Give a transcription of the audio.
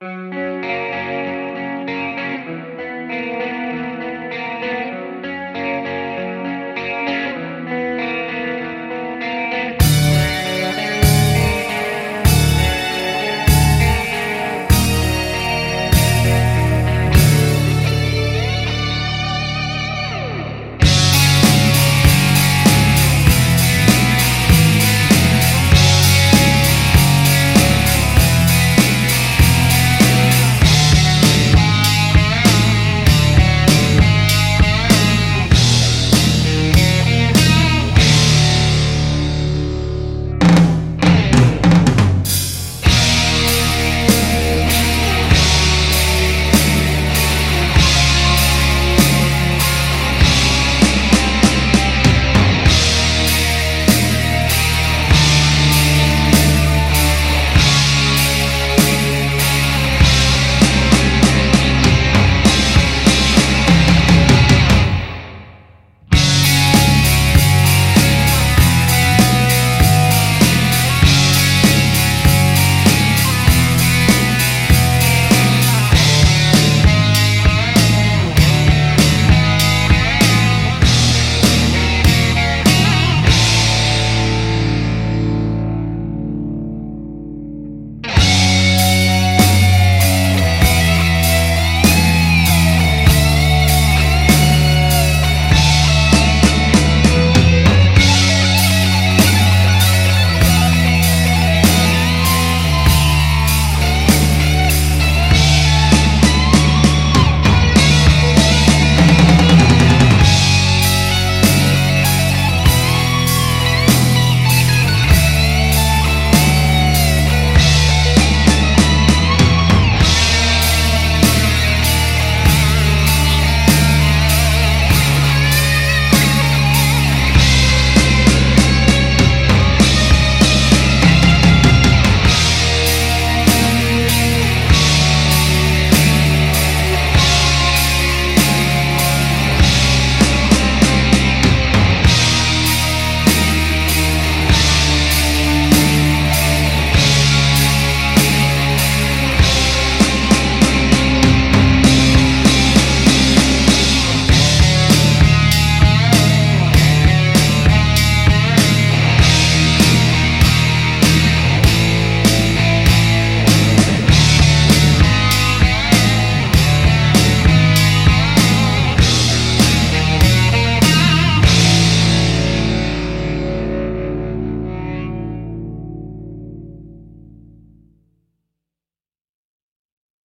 Música